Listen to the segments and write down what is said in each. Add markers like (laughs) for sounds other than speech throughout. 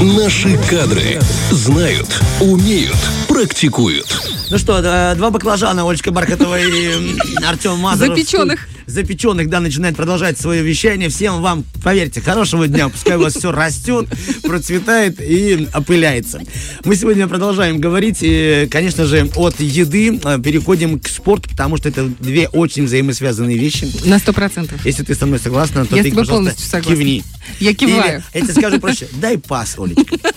Наши кадры знают, умеют, практикуют. Ну что, э, два баклажана, Олечка Бархатова и Артем Мазуров. Запеченных. Запеченных, да, начинает продолжать свое вещание. Всем вам, поверьте, хорошего дня. Пускай у вас все растет, процветает и опыляется. Мы сегодня продолжаем говорить, и, конечно же, от еды э, переходим к спорту, потому что это две очень взаимосвязанные вещи. На сто процентов. Если ты со мной согласна, то Я ты, пожалуйста, кивни. Я киваю. Или, я тебе скажу проще, дай пас, Олечка. (laughs)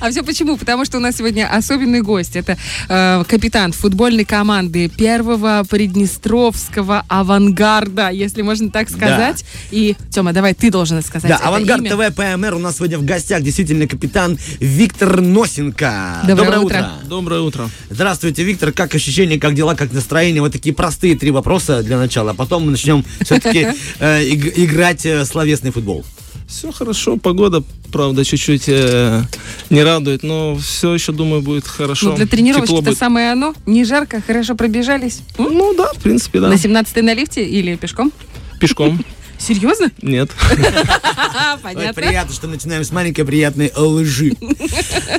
А все почему? Потому что у нас сегодня особенный гость. Это э, капитан футбольной команды первого Приднестровского авангарда, если можно так сказать. И, Тёма, давай ты должен сказать. Да, это Авангард имя. ТВ ПМР у нас сегодня в гостях действительно капитан Виктор Носенко. Доброе утро. Доброе утро. Здравствуйте, Виктор. Как ощущения, как дела, как настроение? Вот такие простые три вопроса для начала. А потом мы начнем все-таки (laughs) играть э, словесный футбол. Все хорошо, погода, правда, чуть-чуть э, не радует, но все еще, думаю, будет хорошо. Ну, для тренировочки это будет. самое оно. Не жарко, хорошо пробежались. Ну да, в принципе, да. На 17 на лифте или пешком? Пешком. Серьезно? Нет. (laughs) Понятно. приятно, что начинаем с маленькой приятной лжи.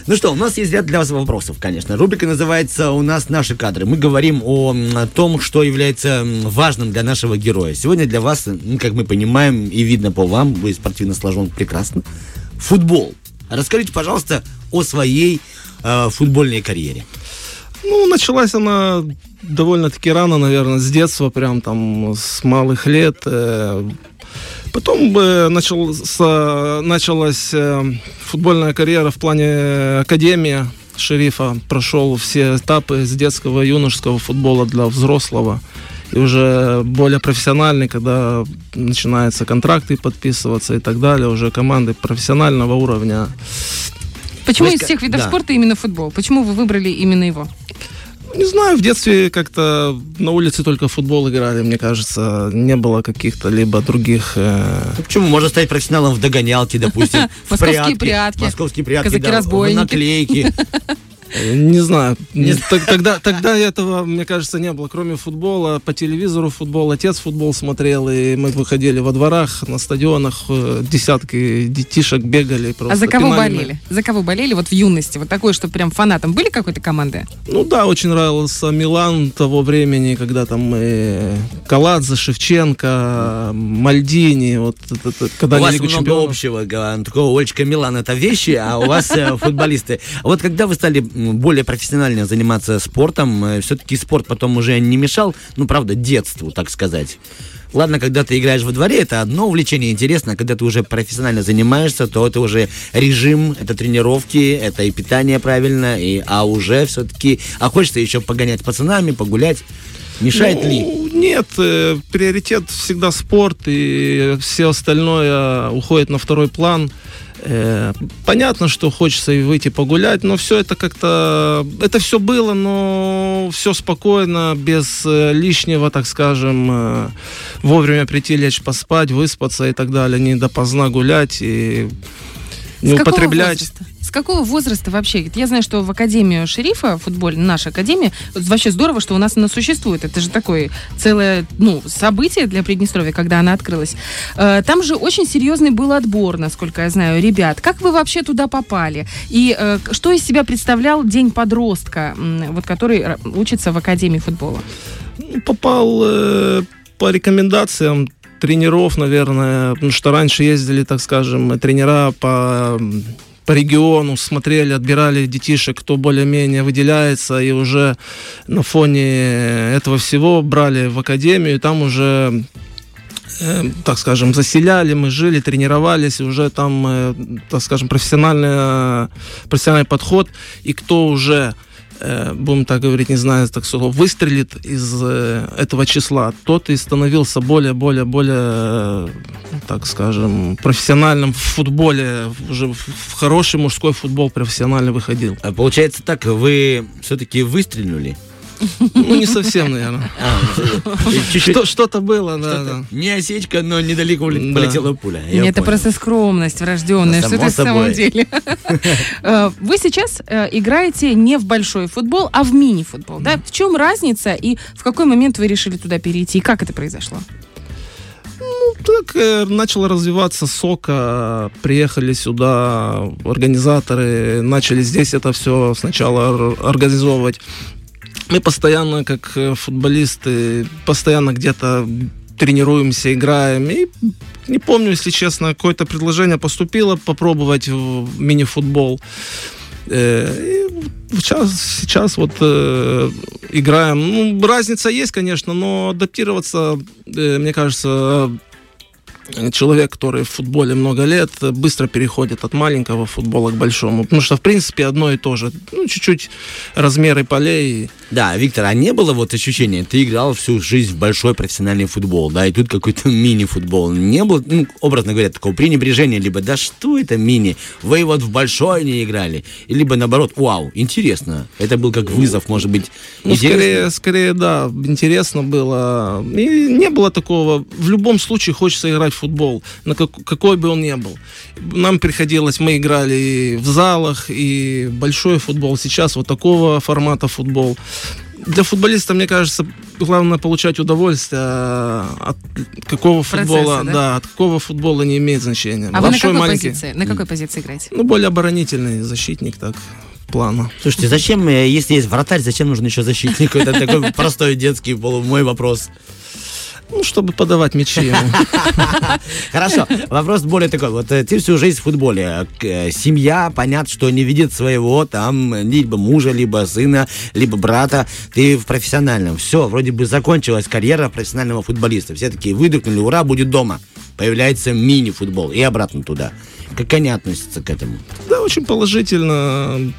Ну что, у нас есть ряд для вас вопросов, конечно. Рубрика называется «У нас наши кадры». Мы говорим о том, что является важным для нашего героя. Сегодня для вас, как мы понимаем и видно по вам, вы спортивно сложен прекрасно, футбол. Расскажите, пожалуйста, о своей э, футбольной карьере. Ну, началась она довольно-таки рано, наверное, с детства, прям там с малых лет. э. Потом э, начал, с- началась э, футбольная карьера в плане академии шерифа. Прошел все этапы с детского и юношеского футбола для взрослого. И уже более профессиональный, когда начинаются контракты подписываться и так далее, уже команды профессионального уровня. Почему Вы из всех видов да. спорта именно футбол? Почему вы выбрали именно его? Не знаю, в детстве как-то на улице только в футбол играли, мне кажется. Не было каких-то либо других... э, Почему? Можно стать профессионалом в догонялке, допустим. (laughs) Московские прятки, Московские прятки, казаки-разбойники. наклейки. (laughs) Не знаю. Не Тогда, тогда этого, мне кажется, не было. Кроме футбола, по телевизору футбол, отец футбол смотрел, и мы выходили во дворах, на стадионах, э, десятки детишек бегали. Просто А за кого пинали болели? За кого болели вот в юности? Вот такое, что прям фанатом были какой-то команды? Ну да, очень нравился Милан того времени, когда там э, Каладзе, Шевченко, Мальдини, вот это- это- когда У вас Лигу много чемпионов. общего. Такого Олечка Милан это вещи, а у вас э, футболисты. Вот когда вы стали более профессионально заниматься спортом, все-таки спорт потом уже не мешал, ну, правда, детству, так сказать. Ладно, когда ты играешь во дворе, это одно увлечение интересно, а когда ты уже профессионально занимаешься, то это уже режим, это тренировки, это и питание правильно, и, а уже все-таки, а хочется еще погонять пацанами, погулять. Мешает ли? Ну, Нет, э, приоритет всегда спорт, и все остальное уходит на второй план. Э, Понятно, что хочется и выйти погулять, но все это как-то... Это все было, но все спокойно, без э, лишнего, так скажем, э, вовремя прийти, лечь поспать, выспаться и так далее, не допоздна гулять. И не С какого употреблять. возраста? С какого возраста вообще? Я знаю, что в Академию шерифа, футбольной, наша Академия, вообще здорово, что у нас она существует. Это же такое целое ну, событие для Приднестровья, когда она открылась. Э, Там же очень серьезный был отбор, насколько я знаю, ребят. Как вы вообще туда попали? И э, что из себя представлял день подростка, вот, который р- учится в Академии футбола? Ну, Попал э, по рекомендациям тренеров, наверное, потому что раньше ездили, так скажем, тренера по, по региону, смотрели, отбирали детишек, кто более-менее выделяется, и уже на фоне этого всего брали в академию, и там уже э, так скажем, заселяли, мы жили, тренировались, и уже там, э, так скажем, профессиональный, профессиональный подход, и кто уже э, будем так говорить, не знаю, так слово, выстрелит из э, этого числа, тот и становился более, более, более, э, так скажем, профессиональным в футболе, уже в, хороший мужской футбол профессионально выходил. А Получается так, вы все-таки выстрелили? Ну, не совсем, наверное. А. Что, что-то было, да. Не осечка, но недалеко полетела пуля. Я это просто скромность врожденная. Что это в самом собой. деле? (laughs) Э, Вы сейчас э, играете не в большой футбол, а в мини-футбол. Да? В чем разница и в какой момент вы решили туда перейти? И как это произошло? так э, начало развиваться сока, приехали сюда организаторы, начали здесь это все сначала ор- организовывать. Мы постоянно, как э, футболисты, постоянно где-то тренируемся, играем. И не помню, если честно, какое-то предложение поступило попробовать в мини-футбол. Э, и сейчас, сейчас вот э, играем. Ну, разница есть, конечно, но адаптироваться, э, мне кажется, человек, который в футболе много лет, быстро переходит от маленького футбола к большому. Потому что, в принципе, одно и то же. Ну, чуть-чуть размеры полей. Да, Виктор, а не было вот ощущения, ты играл всю жизнь в большой профессиональный футбол, да, и тут какой-то (laughs) мини-футбол. Не было, ну, образно говоря, такого пренебрежения, либо, да что это мини, вы вот в большой не играли, либо наоборот, вау, интересно. Это был как вызов, может быть, Ну, интересно? скорее, скорее, да, интересно было. И не было такого. В любом случае хочется играть в футбол, на как- какой бы он ни был. Нам приходилось, мы играли и в залах, и большой футбол. Сейчас вот такого формата футбол. Для футболиста, мне кажется, главное получать удовольствие от какого Процесса, футбола, да? да? от какого футбола не имеет значения. А вы на Большой, какой маленький. позиции? На какой позиции играете? Ну, более оборонительный защитник, так, плана. Слушайте, зачем, э, если есть вратарь, зачем нужен еще защитник? (laughs) Это такой простой детский мой вопрос. Ну, чтобы подавать мячи ему. (laughs) Хорошо, вопрос более такой. Вот э, ты всю жизнь в футболе. Э, Семья, понятно, что не видит своего там либо мужа, либо сына, либо брата. Ты в профессиональном. Все, вроде бы закончилась карьера профессионального футболиста. Все такие выдохнули, ура, будет дома. Появляется мини-футбол и обратно туда. Как они относятся к этому? Да, очень положительно.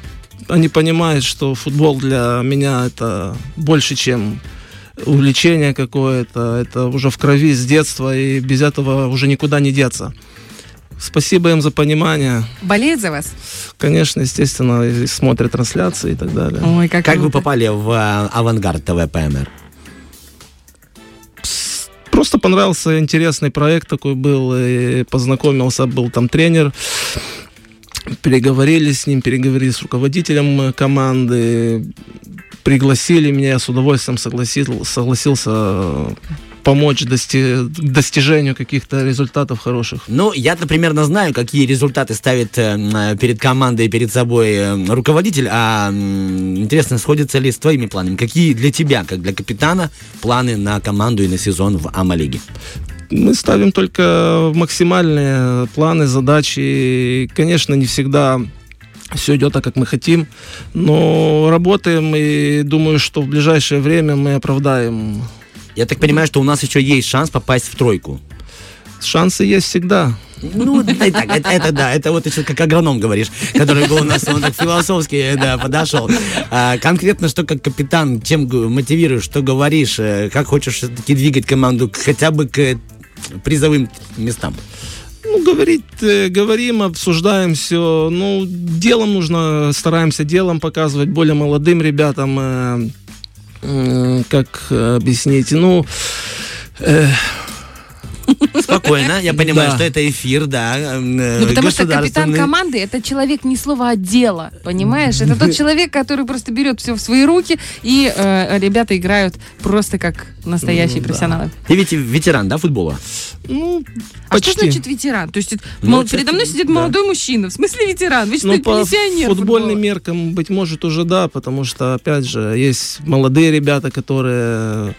Они понимают, что футбол для меня это больше, чем увлечение какое-то. Это уже в крови с детства, и без этого уже никуда не деться. Спасибо им за понимание. Болеют за вас? Конечно, естественно, и смотрят трансляции и так далее. Ой, как, Как вы попали в э, авангард ТВ ПМР? Просто понравился интересный проект такой был, и познакомился, был там тренер, переговорили с ним, переговорили с руководителем команды, пригласили меня, я с удовольствием согласил, согласился э, помочь дости- достижению каких-то результатов хороших. Ну, я-то примерно знаю, какие результаты ставит э, м, перед командой, перед собой э, руководитель, а м, интересно, сходятся ли с твоими планами? Какие для тебя, как для капитана, планы на команду и на сезон в Ама-лиге? Мы ставим только максимальные планы, задачи. И, конечно, не всегда все идет так, как мы хотим, но работаем и думаю, что в ближайшее время мы оправдаем. Я так понимаю, что у нас еще есть шанс попасть в тройку. Шансы есть всегда. Ну, так, это, это да, это вот ты сейчас как агроном говоришь, который был у нас, он так философски, да, подошел. А, конкретно, что как капитан, чем мотивируешь, что говоришь, э, как хочешь все-таки двигать команду хотя бы к призовым местам? Ну, говорить, э, говорим, обсуждаем все. Ну, делом нужно, стараемся делом показывать более молодым ребятам, э, э, как объяснить, ну, э, Спокойно, я понимаю, Да. что это эфир, да, э, Ну, потому что капитан команды это человек не слова отдела, понимаешь? Это тот человек, который просто берет все в свои руки, и э, ребята играют просто как настоящие Ну, да. профессионалы. Ты ведь ветеран, да, футбола? ну, А почти. что значит ветеран? То есть Ну, передо мной сидит да. молодой мужчина. В смысле ветеран? Вы что, Ну, по пенсионер футбольным футбола? меркам, быть может, уже да, потому что, опять же, есть молодые ребята, которые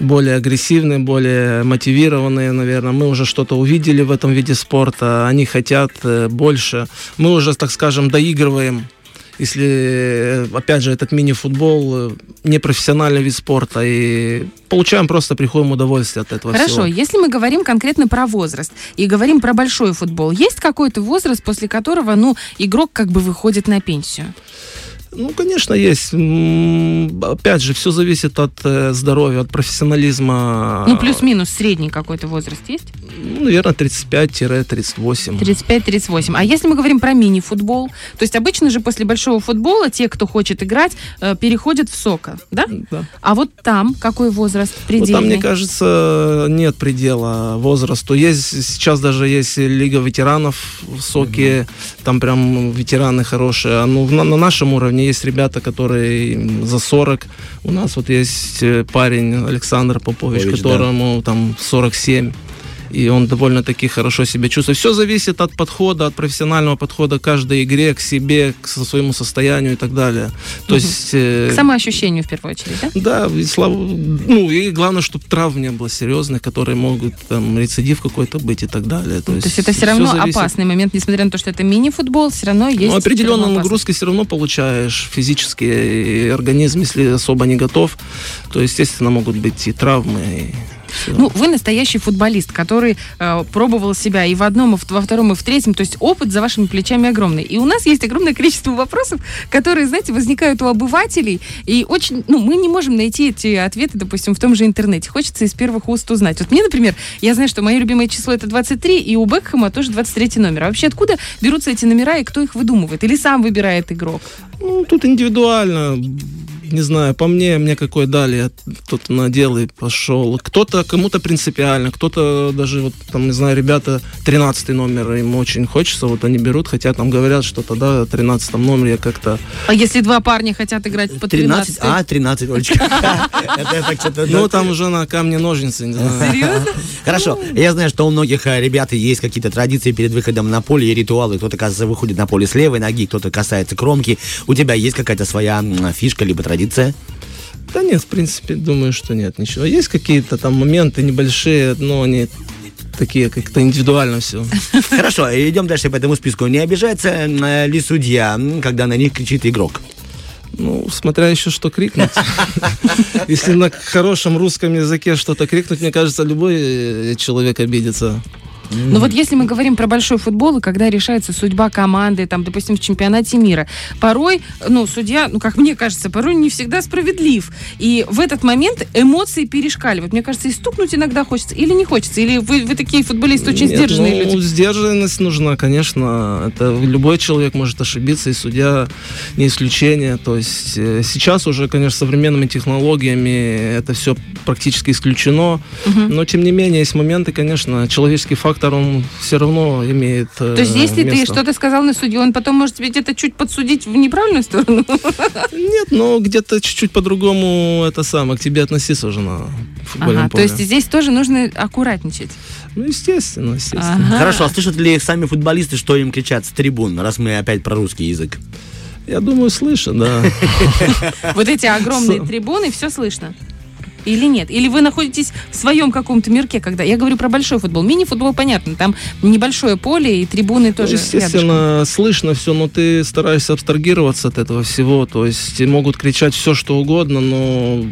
более агрессивные, более мотивированные, наверное. Мы уже что-то увидели в этом виде спорта, они хотят э, больше. Мы уже, так скажем, доигрываем. Если, э, опять же, этот мини-футбол э, непрофессиональный вид спорта, и получаем просто, приходим удовольствие от этого Хорошо, всего. если мы говорим конкретно про возраст и говорим про большой футбол, есть какой-то возраст, после которого, ну, игрок как бы выходит на пенсию? Ну, конечно, есть. Опять же, все зависит от э, здоровья, от профессионализма. Ну, плюс-минус средний какой-то возраст есть? Ну, наверное, 35-38. 35-38. А если мы говорим про мини-футбол, то есть обычно же после большого футбола те, кто хочет играть, э, переходят в сока, да? Да. А вот там какой возраст Вот предельный? там, мне кажется, нет предела возрасту. Есть сейчас даже есть лига ветеранов в Соке, там прям ветераны хорошие. А ну, на, на нашем уровне есть ребята, которые за 40. У нас вот есть э, парень Александр Попович, Попович, да. которому там 47. И он довольно-таки хорошо себя чувствует. Все зависит от подхода, от профессионального подхода к каждой игре, к себе, к своему состоянию и так далее. То есть... э, К самоощущению в первую очередь, да? да, и слава, ну и главное, чтобы травм не было серьезных, которые могут там рецидив какой-то быть и так далее. То, То есть это все равно зависит. опасный момент, несмотря на то, что это мини-футбол, все равно есть... Ну, определенную все равно нагрузку все равно получаешь физически, и организм, если особо не готов, то, естественно, могут быть и травмы. и Ну, вы настоящий футболист, который э, пробовал себя и в одном, и во втором, и в третьем. То есть опыт за вашими плечами огромный. И у нас есть огромное количество вопросов, которые, знаете, возникают у обывателей. И очень, ну, мы не можем найти эти ответы, допустим, в том же интернете. Хочется из первых уст узнать. Вот мне, например, я знаю, что мое любимое число это 23, и у Бекхэма тоже 23 номер. А вообще откуда берутся эти номера и кто их выдумывает? Или сам выбирает игрок? Ну, тут индивидуально. Не знаю, по мне, мне какой дали, я кто-то надел и пошел. Кто-то, кому-то принципиально, кто-то даже, вот, там, не знаю, ребята, 13 номер, им очень хочется, вот они берут, хотя там говорят, что тогда в 13 номере я как-то... А если два парня хотят играть по 13? 13, а, 13, Олечка. (laughs) Ну, там уже на камне-ножницы, не знаю. Серьезно? (laughs) Хорошо. Я знаю, что у многих э, ребят есть какие-то традиции перед выходом на поле и ритуалы. Кто-то, кажется, выходит на поле с левой ноги, кто-то касается кромки. У тебя есть какая-то своя фишка либо традиция? Да нет, в принципе, думаю, что нет, ничего. Есть какие-то там моменты небольшие, но они такие как-то индивидуально все. (laughs) Хорошо, идем дальше по этому списку. Не обижается э, ли судья, когда на них кричит игрок? Ну, смотря еще что крикнуть. (laughs) Если на хорошем русском языке что-то крикнуть, мне кажется, любой э, человек обидится. Ну вот если мы говорим про большой футбол, и когда решается судьба команды, там, допустим, в чемпионате мира, порой, ну, судья, ну, как мне кажется, порой не всегда справедлив. И в этот момент эмоции перешкаливают. Мне кажется, и стукнуть иногда хочется, или не хочется. Или вы, вы такие футболисты очень Нет, сдержанные ну, люди. сдержанность нужна, конечно. Это любой человек может ошибиться, и судья не исключение. То есть э, сейчас уже, конечно, современными технологиями это все практически исключено. Но, тем не менее, есть моменты, конечно, человеческий фактор, он все равно имеет э, То есть, если ты место. что-то сказал на судью, он потом может тебе где-то чуть подсудить в неправильную сторону. Нет, но где-то чуть-чуть по-другому это самое, к тебе относиться уже на футбольном Ага, то поле. есть здесь тоже нужно аккуратничать. Ну, естественно, естественно. Ага. Хорошо, а слышат ли сами футболисты, что им кричат с трибун, раз мы опять про русский язык? Я думаю, слышно, да. (laughs) Вот эти огромные трибуны, все слышно. Или нет? Или вы находитесь в своем каком-то мирке, когда... Я говорю про большой футбол. Мини-футбол, понятно, там небольшое поле, и трибуны тоже рядышком. Естественно, слышно все, но ты стараешься абстрагироваться от этого всего. То есть могут кричать все, что угодно, но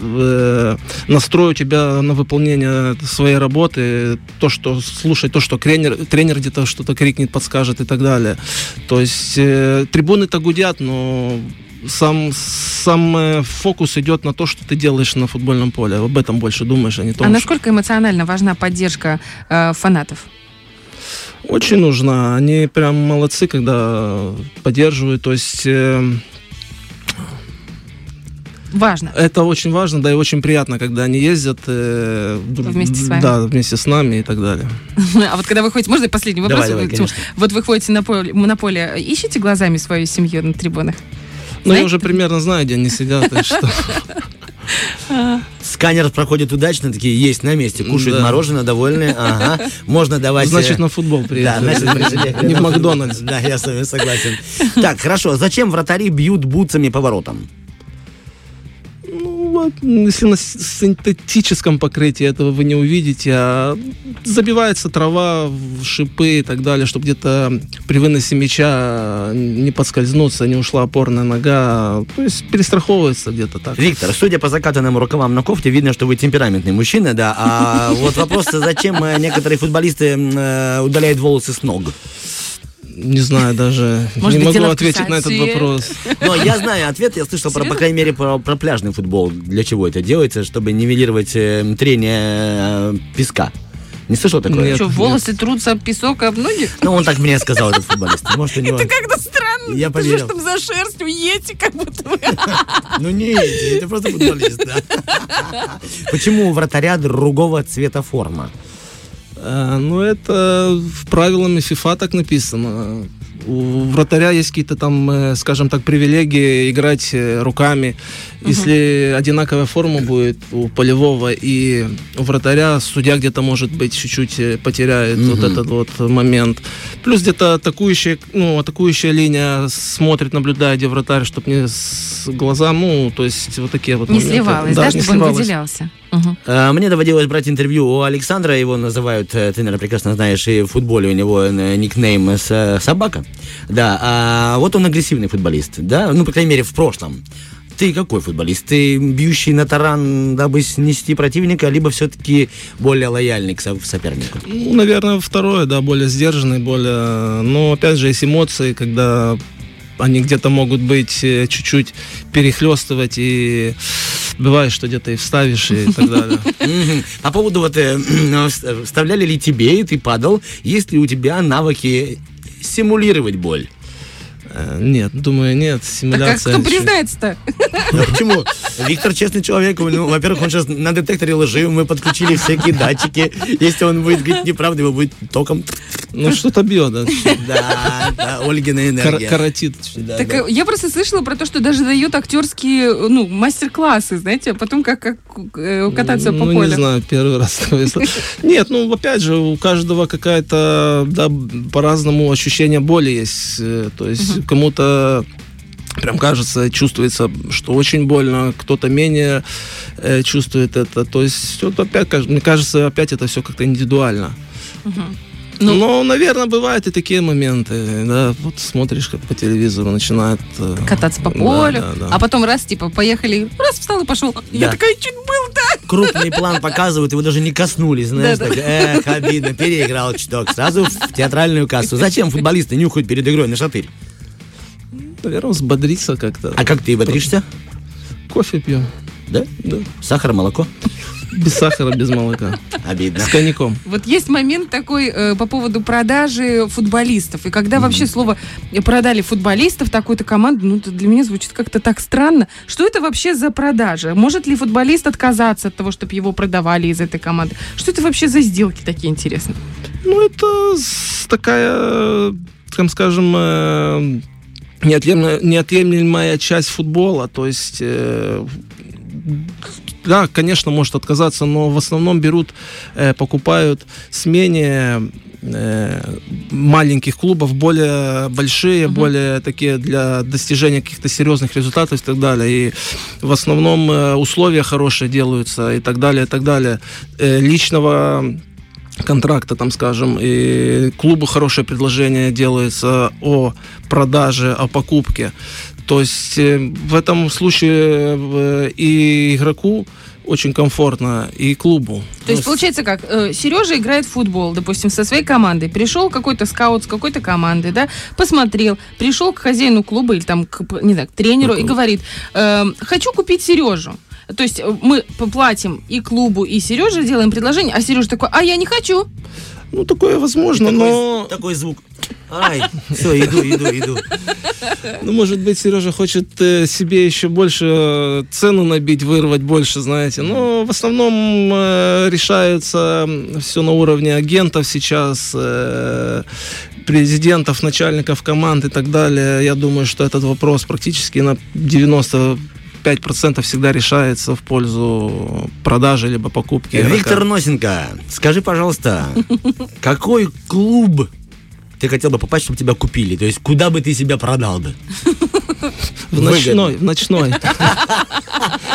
э, настрой у тебя на выполнение своей работы, то, что слушать, то, что тренер, тренер где-то что-то крикнет, подскажет и так далее. То есть э, трибуны-то гудят, но сам, сам э, фокус идет на то, что ты делаешь на футбольном поле. Об этом больше думаешь, а не то, А насколько эмоционально важна поддержка э, фанатов? Очень нужна. Они прям молодцы, когда поддерживают. То есть э, Важно. это очень важно, да, и очень приятно, когда они ездят э, Вместе с вами. Да, вместе с нами и так далее. (laughs) А вот когда вы ходите, можно последний вопрос? Давай, давай. Вот вы ходите на поле, на поле, ищите глазами свою семью на трибунах? Но я уже примерно знаю, где они сидят, так что Сканер проходит удачно, такие есть на месте, кушают Да. мороженое, довольны, ага. Можно давать... значит э, на футбол Да, приехали. значит, приехали Не в. Макдональдс. Да, я с вами согласен. Так, хорошо. Зачем вратари бьют бутсами по воротам? Если на синтетическом покрытии этого вы не увидите, а забивается трава, в шипы и так далее, чтобы где-то при выносе мяча не подскользнуться, не ушла опорная нога. То есть перестраховывается где-то так. Виктор, судя по закатанным рукавам на кофте, видно, что вы темпераментный мужчина, да. А (laughs) вот вопрос, зачем э, некоторые футболисты э, удаляют волосы с ног? Не знаю даже, Может не быть, могу ответить на этот вопрос. (laughs) Но я знаю ответ, я слышал, про, по крайней мере, про, про пляжный футбол. Для чего это делается? Чтобы нивелировать э, трение э, песка. Не слышал такое? Нет. Что, волосы трутся об песок, об ноги? Ну, он так мне сказал, этот футболист. Может, у (laughs) него... Это как-то странно. Я Ты поверил. Что ж там за шерстью едете, как будто вы... (laughs) Ну не эти, это просто футболист, да. Почему у вратаря другого цвета форма? А, Ну, это в правилами FIFA так написано. у вратаря есть какие-то там, э, скажем так, привилегии играть э, руками. Если одинаковая форма будет у полевого и у вратаря, судья где-то, может быть, чуть-чуть э, потеряет вот этот вот момент. Плюс где-то атакующая, ну, атакующая линия смотрит, наблюдает, где вратарь, чтобы не с глаза, ну, то есть вот такие вот Не моменты. сливалось, да, не чтобы он выделялся. А, Мне доводилось брать интервью у Александра, его называют, э, ты, наверное, прекрасно знаешь, и в футболе у него э, никнейм с- «Собака». Да, а вот он агрессивный футболист, да, ну, по крайней мере, в прошлом. Ты какой футболист? Ты бьющий на таран, дабы снести противника, либо все-таки более лояльный к со- сопернику? Ну, наверное, второе, да, более сдержанный, более... Но, опять же, есть эмоции, когда они где-то могут быть э, чуть-чуть перехлестывать, и бывает, что где-то и вставишь, и так далее. (laughs) По поводу вот, э, (clears throat) вс- вставляли ли тебе, и ты падал, есть ли у тебя навыки симулировать боль? Э, Нет, думаю, нет, Так как симуляция... кто признается-то? Ну, Почему? Виктор честный человек. Ну, во-первых, он сейчас на детекторе лжи, мы подключили всякие датчики. Если он будет говорить неправду, его будет током. Ну, что-то бьет, да. Да, да, Ольгина Кар- энергия. Каротит. Да, Так да. э, я просто слышала про то, что даже дают актерские, ну, мастер-классы, знаете, а потом как, как э, кататься по ну, полю. не знаю, первый раз. Нет, ну, опять же, у каждого какая-то, да, по-разному ощущение боли есть. Э, То есть кому-то прям кажется, чувствуется, что очень больно, кто-то менее э, чувствует это. То есть, вот опять, мне кажется, опять это все как-то индивидуально. Ну- Но, наверное, бывают и такие моменты, да, вот смотришь, как по телевизору начинает... э, Кататься по да, полю, да, да. а потом раз, типа, поехали, раз встал и пошел. Я Да. такая, чуть был, да? Крупный план показывают, его даже не коснулись, знаешь, Да-да. так, эх, обидно, переиграл чуток, сразу в театральную кассу. Зачем футболисты нюхают перед игрой на шатырь? Наверное, взбодриться как-то. А как ты бодришься? Кофе пьем. Да? Да. Сахар, молоко? Без сахара, без молока. Обидно. С коньяком. Вот есть момент такой э, по поводу продажи футболистов. И когда вообще слово э, продали футболистов, такую-то команду, ну, для меня звучит как-то так странно. Что это вообще за продажа? Может ли футболист отказаться от того, чтобы его продавали из этой команды? Что это вообще за сделки такие интересные? Ну, это такая, там, скажем, э, неотъемлемая, неотъемлемая часть футбола. То есть, э, да, конечно, может отказаться, но в основном берут, э, покупают с менее э, маленьких клубов, более большие, более такие для достижения каких-то серьезных результатов и так далее. И в основном э, условия хорошие делаются и так далее, и так далее. Э, личного контракта, там, скажем, и клубу хорошее предложение делается о продаже, о покупке. То есть э, в этом случае э, и игроку очень комфортно, и клубу. То есть Ну, получается как? э, Сережа играет в футбол, допустим, со своей командой. Пришел какой-то скаут с какой-то команды, да, посмотрел, пришел к хозяину клуба или там, к, не знаю, к тренеру и говорит, эм, хочу купить Сережу. То есть э, мы поплатим и клубу, и Сереже делаем предложение, а Сережа такой, а я не хочу. Ну, такое возможно, такой, но, такой звук. Ай, все, иду, иду, иду. ну, может быть, Сережа хочет э, себе еще больше э, цену набить, вырвать больше, знаете. Но в основном э, решается все на уровне агентов сейчас, э, президентов, начальников команд и так далее. Я думаю, что этот вопрос практически на 90 5% всегда решается в пользу продажи либо покупки. игрока. Виктор Носенко, скажи, пожалуйста, (laughs) какой клуб ты хотел бы попасть, чтобы тебя купили? То есть, куда бы ты себя продал бы? (laughs) в ночной, в ночной.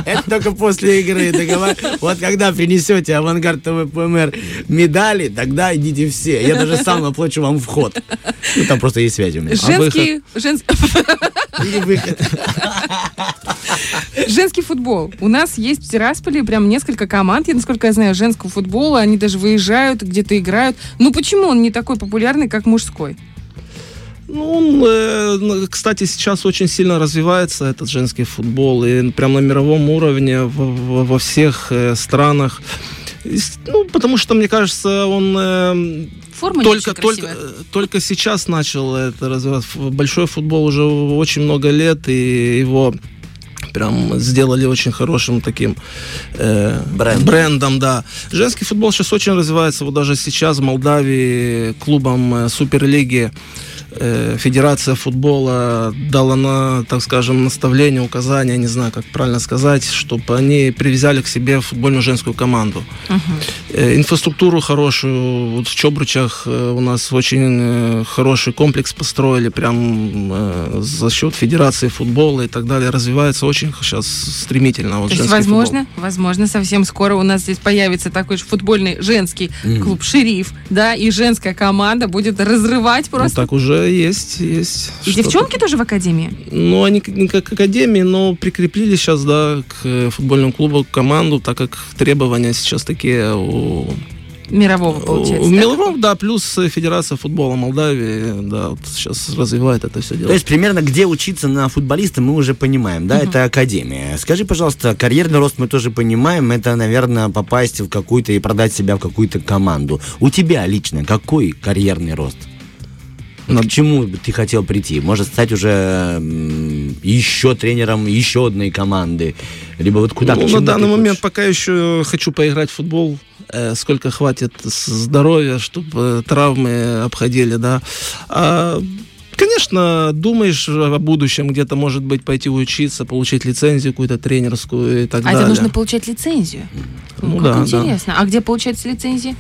Это только после игры договор. Вот когда принесете Авангард ТВ ПМР медали, тогда идите все. Я даже сам оплачу вам вход. Ну, там просто есть связь у меня. Женский, выход. женский футбол. У нас есть в Тирасполе прям несколько команд, я, насколько я знаю, женского футбола. Они даже выезжают, где-то играют. Ну почему он не такой популярный, как мужской? Ну, он, э, кстати, сейчас очень сильно развивается этот женский футбол, и прям на мировом уровне во, всех э, странах. Ну, потому что, мне кажется, он э, Форма только, только, только сейчас начал это развиваться. Большой футбол уже очень много лет, и его прям сделали очень хорошим таким э, Брендом. брендом, да. Женский футбол сейчас очень развивается, вот даже сейчас в Молдавии клубом Суперлиги э, Федерация футбола дала на, так скажем, наставление, указания, не знаю, как правильно сказать, чтобы они привязали к себе футбольную женскую команду. Э, Инфраструктуру хорошую, вот в Чобручах э, у нас очень э, хороший комплекс построили, прям э, за счет Федерации футбола и так далее, развивается очень сейчас стремительно. Вот То есть, женский футбол. возможно, возможно, совсем скоро у нас здесь появится такой же футбольный женский клуб «Шериф», да, и женская команда будет разрывать Ну, просто. так уже есть, есть. и что-то. девчонки тоже в академии? Ну, они не как академии, но прикрепили сейчас, да, к э, футбольному клубу команду, так как требования сейчас такие у, Мирового, получается. у да? Плюс э, Федерация футбола Молдавии, да, вот сейчас развивает это все дело. То есть примерно где учиться на футболиста мы уже понимаем, да, это академия. Скажи, пожалуйста, карьерный рост мы тоже понимаем, это, наверное, попасть в какую-то и продать себя в какую-то команду. У тебя лично какой карьерный рост? На- К чему бы ты хотел прийти? Может стать уже еще тренером еще одной команды? Либо вот куда? Ну, на данный момент хочешь? пока еще хочу поиграть в футбол, э, сколько хватит здоровья, чтобы травмы обходили, да. А, Конечно, думаешь о будущем, где-то, может быть, пойти учиться, получить лицензию какую-то тренерскую и так А далее. это нужно получать лицензию? Ну как да, да. интересно. А где получается лицензия?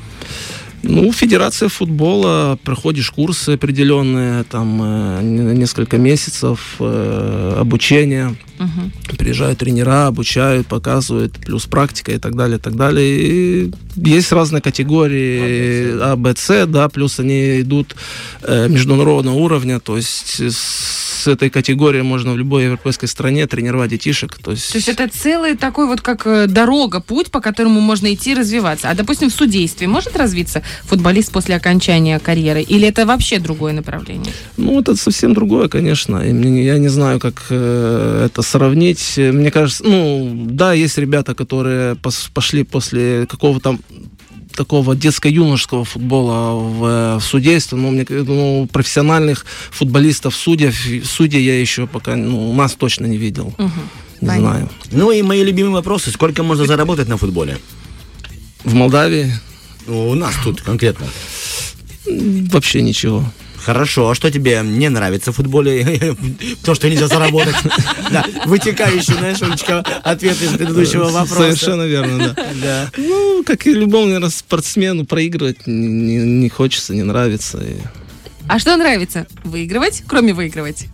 Ну, Федерация футбола, проходишь курсы определенные, там э, не- несколько месяцев э, обучения, Мгм. приезжают тренера, обучают, показывают, плюс практика и так далее, и так далее. И есть разные категории А, Б, С, да, плюс они идут э, международного уровня, то есть с этой категории можно в любой европейской стране тренировать детишек. То есть, То есть это целый такой вот как э, дорога, путь, по которому можно идти и развиваться. А, допустим, в судействе может развиться футболист после окончания карьеры? Или это вообще другое направление? Ну, это совсем другое, конечно. И мне- я не знаю, как э, это сравнить. Мне кажется, ну, да, есть ребята, которые пошли после какого-то такого детско-юношеского футбола в, э, в судейство, но мне ка- ну, профессиональных футболистов, судей, судей я еще пока, ну, у нас точно не видел. Мгм. Не Понятно. знаю. Ну и мои любимые вопросы. Сколько можно заработать на футболе? В Молдавии Ну, У нас тут конкретно. вообще ничего. Хорошо, а что тебе не нравится в футболе? (laughs) То, что нельзя заработать. (laughs) Да, вытекающий, знаешь, Олечка, ответ из предыдущего вопроса. Совершенно верно, да. (laughs) Да. Ну, как и любому, наверное, спортсмену, проигрывать не, не- не хочется, не нравится. И А что нравится? Выигрывать, кроме выигрывать?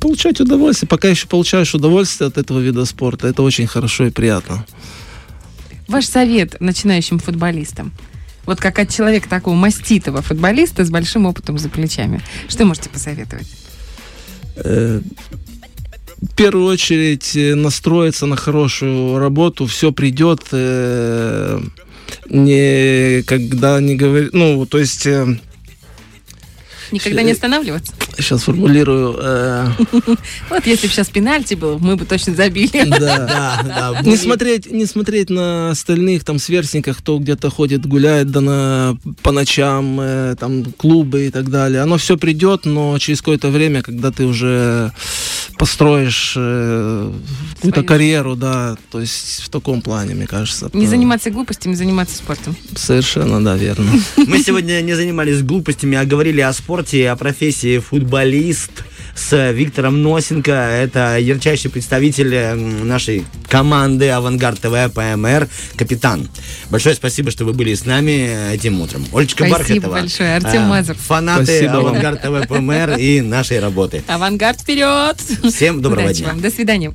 получать удовольствие. Пока еще получаешь удовольствие от этого вида спорта, это очень хорошо и приятно. Ваш совет начинающим футболистам? Вот как от человека такого маститого футболиста с большим опытом за плечами. Что можете посоветовать? Э, В первую очередь э, настроиться на хорошую работу, все придет. э, Не когда не говорит, ну, то есть Никогда не останавливаться? сейчас формулирую. э, (laughs) Вот если бы сейчас пенальти был, мы бы точно забили. Да. Да, да. (laughs) Не смотреть, не смотреть на остальных там сверстников, кто где-то ходит, гуляет да на, по ночам, э, там клубы и так далее. Оно все придет, но через какое-то время, когда ты уже построишь э, какую-то карьеру, да, то есть в таком плане, мне кажется. Не то- заниматься глупостями, заниматься спортом. Совершенно, да, верно. Мы сегодня не занимались глупостями, а говорили о спорте, о профессии футболист с Виктором Носенко. Это ярчайший представитель м, нашей команды «Авангард ТВ» ПМР, капитан. Большое спасибо, что вы были с нами этим утром. Олечка Спасибо Бархатова. большое, Артем э, Мазур. Фанаты Спасибо. «Авангард ТВ» ПМР и нашей работы. Авангард вперед! Всем доброго Удачи дня. вам. До свидания.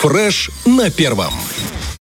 Фреш на первом.